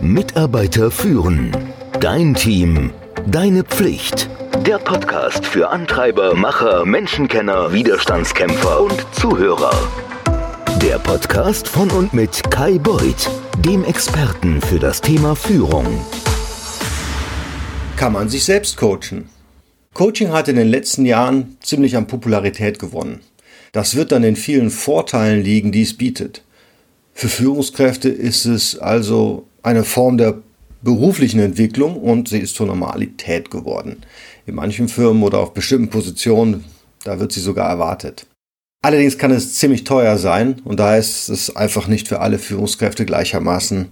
Mitarbeiter führen. Dein Team. Deine Pflicht. Der Podcast für Antreiber, Macher, Menschenkenner, Widerstandskämpfer und Zuhörer. Der Podcast von und mit Kai Beuth, dem Experten für das Thema Führung. Kann man sich selbst coachen? Coaching hat in den letzten Jahren ziemlich an Popularität gewonnen. Das wird dann in vielen Vorteilen liegen, die es bietet. Für Führungskräfte ist es also eine Form der beruflichen Entwicklung und sie ist zur Normalität geworden. In manchen Firmen oder auf bestimmten Positionen, da wird sie sogar erwartet. Allerdings kann es ziemlich teuer sein und daher ist es einfach nicht für alle Führungskräfte gleichermaßen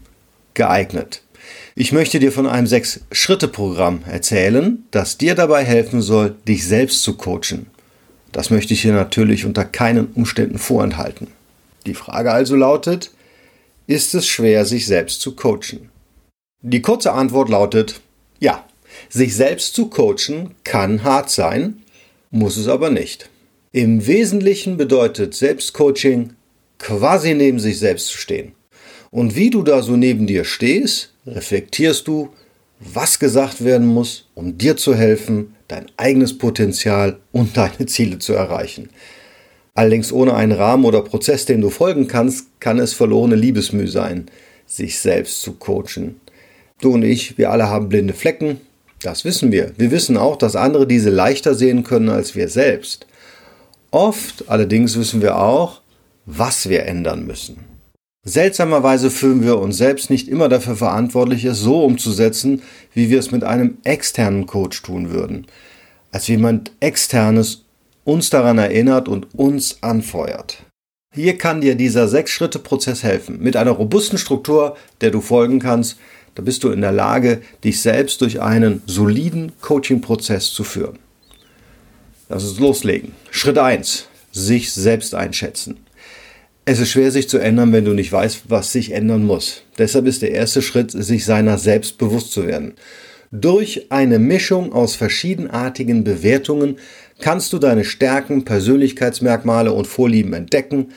geeignet. Ich möchte dir von einem Sechs-Schritte-Programm erzählen, das dir dabei helfen soll, dich selbst zu coachen. Das möchte ich hier natürlich unter keinen Umständen vorenthalten. Die Frage also lautet, ist es schwer, sich selbst zu coachen? Die kurze Antwort lautet ja. Sich selbst zu coachen kann hart sein, muss es aber nicht. Im Wesentlichen bedeutet Selbstcoaching quasi neben sich selbst zu stehen. Und wie du da so neben dir stehst, reflektierst du, was gesagt werden muss, um dir zu helfen, dein eigenes Potenzial und deine Ziele zu erreichen. Allerdings ohne einen Rahmen oder Prozess, dem du folgen kannst, kann es verlorene Liebesmüh sein, sich selbst zu coachen. Du und ich, wir alle haben blinde Flecken, das wissen wir. Wir wissen auch, dass andere diese leichter sehen können als wir selbst. Oft allerdings wissen wir auch, was wir ändern müssen. Seltsamerweise fühlen wir uns selbst nicht immer dafür verantwortlich, es so umzusetzen, wie wir es mit einem externen Coach tun würden. Als jemand externes uns daran erinnert und uns anfeuert. Hier kann dir dieser Sechs-Schritte-Prozess helfen. Mit einer robusten Struktur, der du folgen kannst, da bist du in der Lage, dich selbst durch einen soliden Coaching-Prozess zu führen. Lass uns loslegen. Schritt 1. Sich selbst einschätzen. Es ist schwer, sich zu ändern, wenn du nicht weißt, was sich ändern muss. Deshalb ist der erste Schritt, sich seiner selbst bewusst zu werden. Durch eine Mischung aus verschiedenartigen Bewertungen kannst du deine Stärken, Persönlichkeitsmerkmale und Vorlieben entdecken,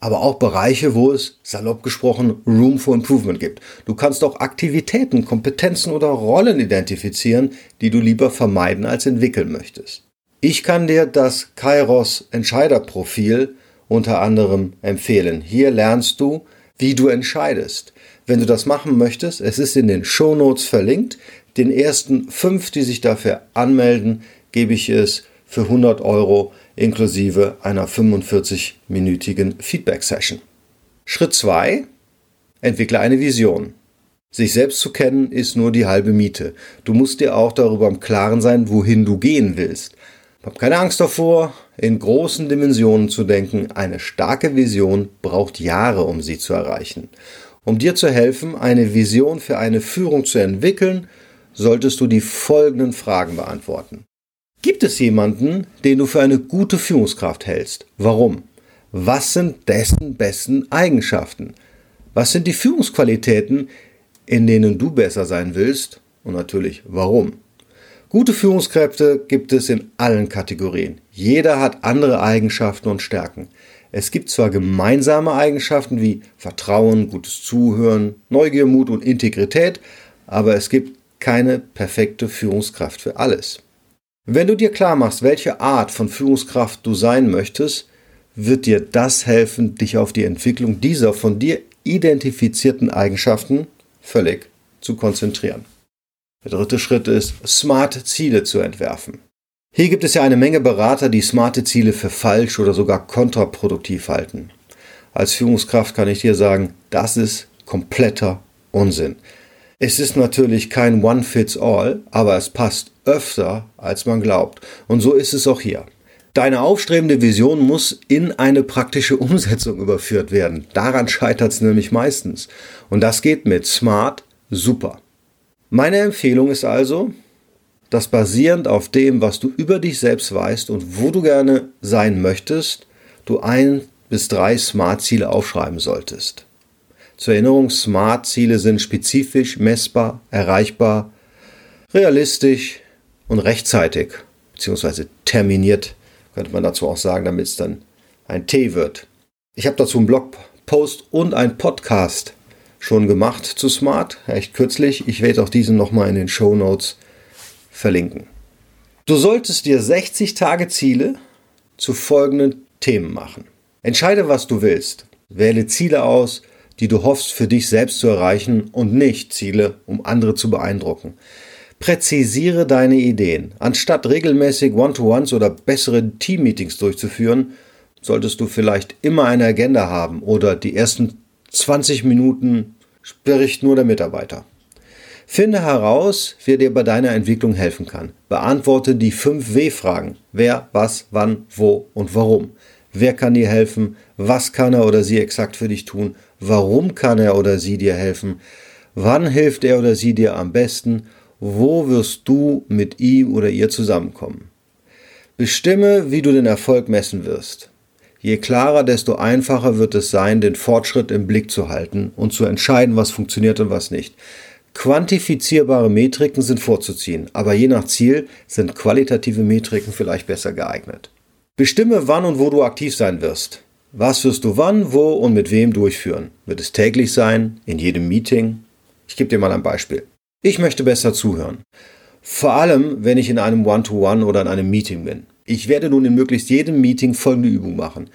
aber auch Bereiche, wo es, salopp gesprochen, Room for Improvement gibt. Du kannst auch Aktivitäten, Kompetenzen oder Rollen identifizieren, die du lieber vermeiden als entwickeln möchtest. Ich kann dir das Kairos Entscheiderprofil unter anderem empfehlen. Hier lernst du, wie du entscheidest. Wenn du das machen möchtest, es ist in den Show Notes verlinkt. Den ersten fünf, die sich dafür anmelden, gebe ich es für 100 Euro inklusive einer 45-minütigen Feedback-Session. Schritt 2. Entwickle eine Vision. Sich selbst zu kennen ist nur die halbe Miete. Du musst dir auch darüber im Klaren sein, wohin du gehen willst. Hab keine Angst davor, in großen Dimensionen zu denken. Eine starke Vision braucht Jahre, um sie zu erreichen. Um dir zu helfen, eine Vision für eine Führung zu entwickeln, solltest du die folgenden Fragen beantworten. Gibt es jemanden, den du für eine gute Führungskraft hältst? Warum? Was sind dessen besten Eigenschaften? Was sind die Führungsqualitäten, in denen du besser sein willst? Und natürlich, warum? Gute Führungskräfte gibt es in allen Kategorien. Jeder hat andere Eigenschaften und Stärken. Es gibt zwar gemeinsame Eigenschaften wie Vertrauen, gutes Zuhören, Neugier, Mut und Integrität, aber es gibt keine perfekte Führungskraft für alles. Wenn du dir klar machst, welche Art von Führungskraft du sein möchtest, wird dir das helfen, dich auf die Entwicklung dieser von dir identifizierten Eigenschaften völlig zu konzentrieren. Der dritte Schritt ist, smart Ziele zu entwerfen. Hier gibt es ja eine Menge Berater, die smarte Ziele für falsch oder sogar kontraproduktiv halten. Als Führungskraft kann ich dir sagen, das ist kompletter Unsinn. Es ist natürlich kein One-Fits-All, aber es passt öfter, als man glaubt. Und so ist es auch hier. Deine aufstrebende Vision muss in eine praktische Umsetzung überführt werden. Daran scheitert es nämlich meistens. Und das geht mit Smart super. Meine Empfehlung ist also, dass basierend auf dem, was du über dich selbst weißt und wo du gerne sein möchtest, du ein bis drei Smart-Ziele aufschreiben solltest. Zur Erinnerung, Smart-Ziele sind spezifisch, messbar, erreichbar, realistisch und rechtzeitig, beziehungsweise terminiert, könnte man dazu auch sagen, damit es dann ein T wird. Ich habe dazu einen Blogpost und einen Podcast schon gemacht zu Smart, echt kürzlich. Ich werde auch diesen nochmal in den Show Notes verlinken. Du solltest dir 60 Tage Ziele zu folgenden Themen machen. Entscheide, was du willst. Wähle Ziele aus, die du hoffst für dich selbst zu erreichen und nicht Ziele, um andere zu beeindrucken. Präzisiere deine Ideen. Anstatt regelmäßig One-to-Ones oder bessere Team-Meetings durchzuführen, solltest du vielleicht immer eine Agenda haben oder die ersten 20 Minuten spricht nur der Mitarbeiter. Finde heraus, wer dir bei deiner Entwicklung helfen kann. Beantworte die 5 W-Fragen. Wer, was, wann, wo und warum. Wer kann dir helfen? Was kann er oder sie exakt für dich tun? Warum kann er oder sie dir helfen? Wann hilft er oder sie dir am besten? Wo wirst du mit ihm oder ihr zusammenkommen? Bestimme, wie du den Erfolg messen wirst. Je klarer, desto einfacher wird es sein, den Fortschritt im Blick zu halten und zu entscheiden, was funktioniert und was nicht. Quantifizierbare Metriken sind vorzuziehen, aber je nach Ziel sind qualitative Metriken vielleicht besser geeignet. Bestimme, wann und wo du aktiv sein wirst. Was wirst du wann, wo und mit wem durchführen? Wird es täglich sein? In jedem Meeting? Ich gebe dir mal ein Beispiel. Ich möchte besser zuhören. Vor allem, wenn ich in einem One-to-One -One oder in einem Meeting bin. Ich werde nun in möglichst jedem Meeting folgende Übung machen.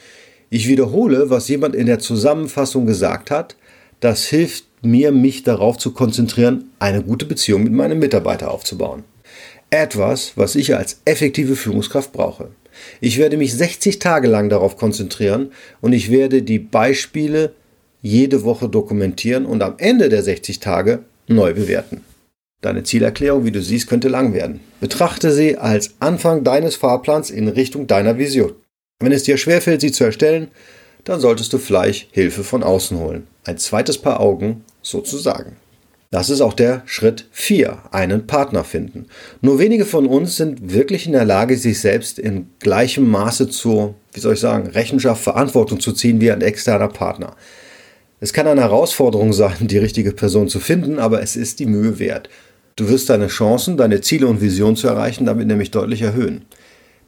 Ich wiederhole, was jemand in der Zusammenfassung gesagt hat. Das hilft mir, mich darauf zu konzentrieren, eine gute Beziehung mit meinem Mitarbeiter aufzubauen. Etwas, was ich als effektive Führungskraft brauche. Ich werde mich 60 Tage lang darauf konzentrieren und ich werde die Beispiele jede Woche dokumentieren und am Ende der 60 Tage neu bewerten. Deine Zielerklärung, wie du siehst, könnte lang werden. Betrachte sie als Anfang deines Fahrplans in Richtung deiner Vision. Wenn es dir schwerfällt, sie zu erstellen, dann solltest du vielleicht Hilfe von außen holen. Ein zweites Paar Augen sozusagen. Das ist auch der Schritt 4, einen Partner finden. Nur wenige von uns sind wirklich in der Lage, sich selbst in gleichem Maße zur, wie soll ich sagen, Rechenschaft, Verantwortung zu ziehen wie ein externer Partner. Es kann eine Herausforderung sein, die richtige Person zu finden, aber es ist die Mühe wert. Du wirst deine Chancen, deine Ziele und Visionen zu erreichen, damit nämlich deutlich erhöhen.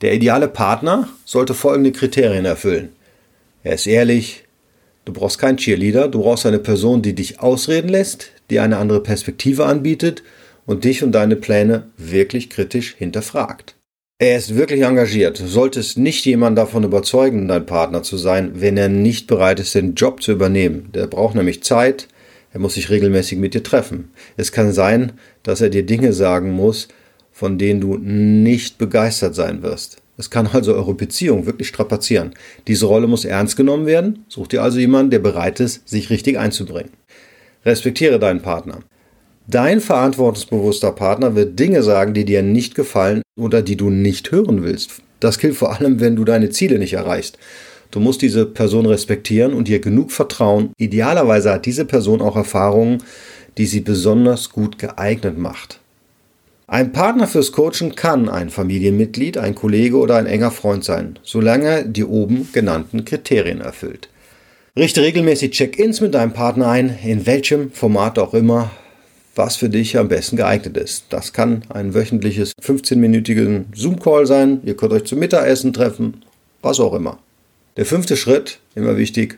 Der ideale Partner sollte folgende Kriterien erfüllen. Er ist ehrlich, Du brauchst keinen Cheerleader, du brauchst eine Person, die dich ausreden lässt, die eine andere Perspektive anbietet und dich und deine Pläne wirklich kritisch hinterfragt. Er ist wirklich engagiert. Du solltest nicht jemanden davon überzeugen, dein Partner zu sein, wenn er nicht bereit ist, den Job zu übernehmen. Der braucht nämlich Zeit, er muss sich regelmäßig mit dir treffen. Es kann sein, dass er dir Dinge sagen muss, von denen du nicht begeistert sein wirst. Es kann also eure Beziehung wirklich strapazieren. Diese Rolle muss ernst genommen werden. Such dir also jemanden, der bereit ist, sich richtig einzubringen. Respektiere deinen Partner. Dein verantwortungsbewusster Partner wird Dinge sagen, die dir nicht gefallen oder die du nicht hören willst. Das gilt vor allem, wenn du deine Ziele nicht erreichst. Du musst diese Person respektieren und ihr genug vertrauen. Idealerweise hat diese Person auch Erfahrungen, die sie besonders gut geeignet macht. Ein Partner fürs Coachen kann ein Familienmitglied, ein Kollege oder ein enger Freund sein, solange er die oben genannten Kriterien erfüllt. Richte regelmäßig Check-ins mit deinem Partner ein, in welchem Format auch immer, was für dich am besten geeignet ist. Das kann ein wöchentliches 15-minütigen Zoom-Call sein, ihr könnt euch zum Mittagessen treffen, was auch immer. Der fünfte Schritt, immer wichtig,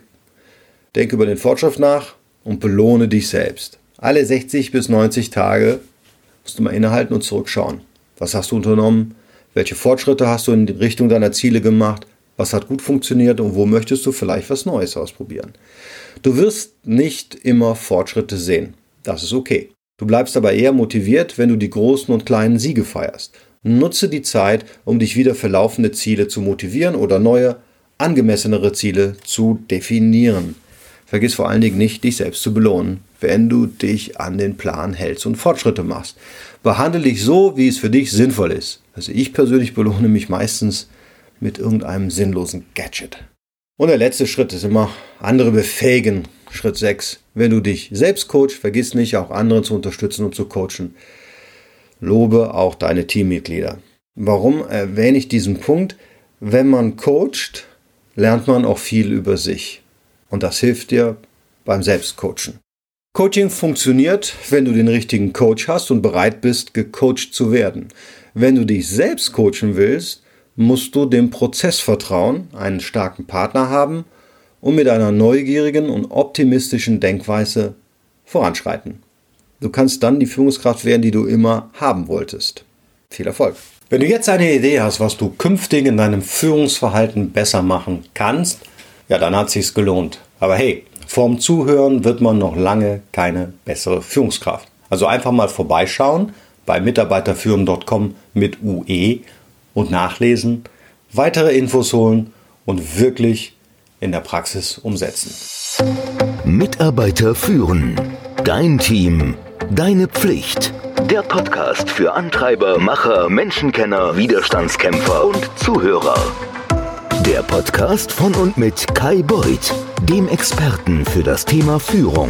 denke über den Fortschritt nach und belohne dich selbst. Alle 60 bis 90 Tage musst du mal innehalten und zurückschauen. Was hast du unternommen? Welche Fortschritte hast du in Richtung deiner Ziele gemacht? Was hat gut funktioniert und wo möchtest du vielleicht was Neues ausprobieren? Du wirst nicht immer Fortschritte sehen. Das ist okay. Du bleibst aber eher motiviert, wenn du die großen und kleinen Siege feierst. Nutze die Zeit, um dich wieder für laufende Ziele zu motivieren oder neue, angemessenere Ziele zu definieren. Vergiss vor allen Dingen nicht, dich selbst zu belohnen, wenn du dich an den Plan hältst und Fortschritte machst. Behandle dich so, wie es für dich sinnvoll ist. Also ich persönlich belohne mich meistens mit irgendeinem sinnlosen Gadget. Und der letzte Schritt ist immer andere befähigen. Schritt 6. Wenn du dich selbst coachst, vergiss nicht, auch andere zu unterstützen und zu coachen. Lobe auch deine Teammitglieder. Warum erwähne ich diesen Punkt? Wenn man coacht, lernt man auch viel über sich. Und das hilft dir beim Selbstcoachen. Coaching funktioniert, wenn du den richtigen Coach hast und bereit bist, gecoacht zu werden. Wenn du dich selbst coachen willst, musst du dem Prozess vertrauen, einen starken Partner haben und mit einer neugierigen und optimistischen Denkweise voranschreiten. Du kannst dann die Führungskraft werden, die du immer haben wolltest. Viel Erfolg! Wenn du jetzt eine Idee hast, was du künftig in deinem Führungsverhalten besser machen kannst, ja, dann hat sich's gelohnt. Aber hey, vorm Zuhören wird man noch lange keine bessere Führungskraft. Also einfach mal vorbeischauen bei mitarbeiterführen.com mit UE und nachlesen, weitere Infos holen und wirklich in der Praxis umsetzen. Mitarbeiter führen. Dein Team. Deine Pflicht. Der Podcast für Antreiber, Macher, Menschenkenner, Widerstandskämpfer und Zuhörer. Der Podcast von und mit Kai Beuth, dem Experten für das Thema Führung.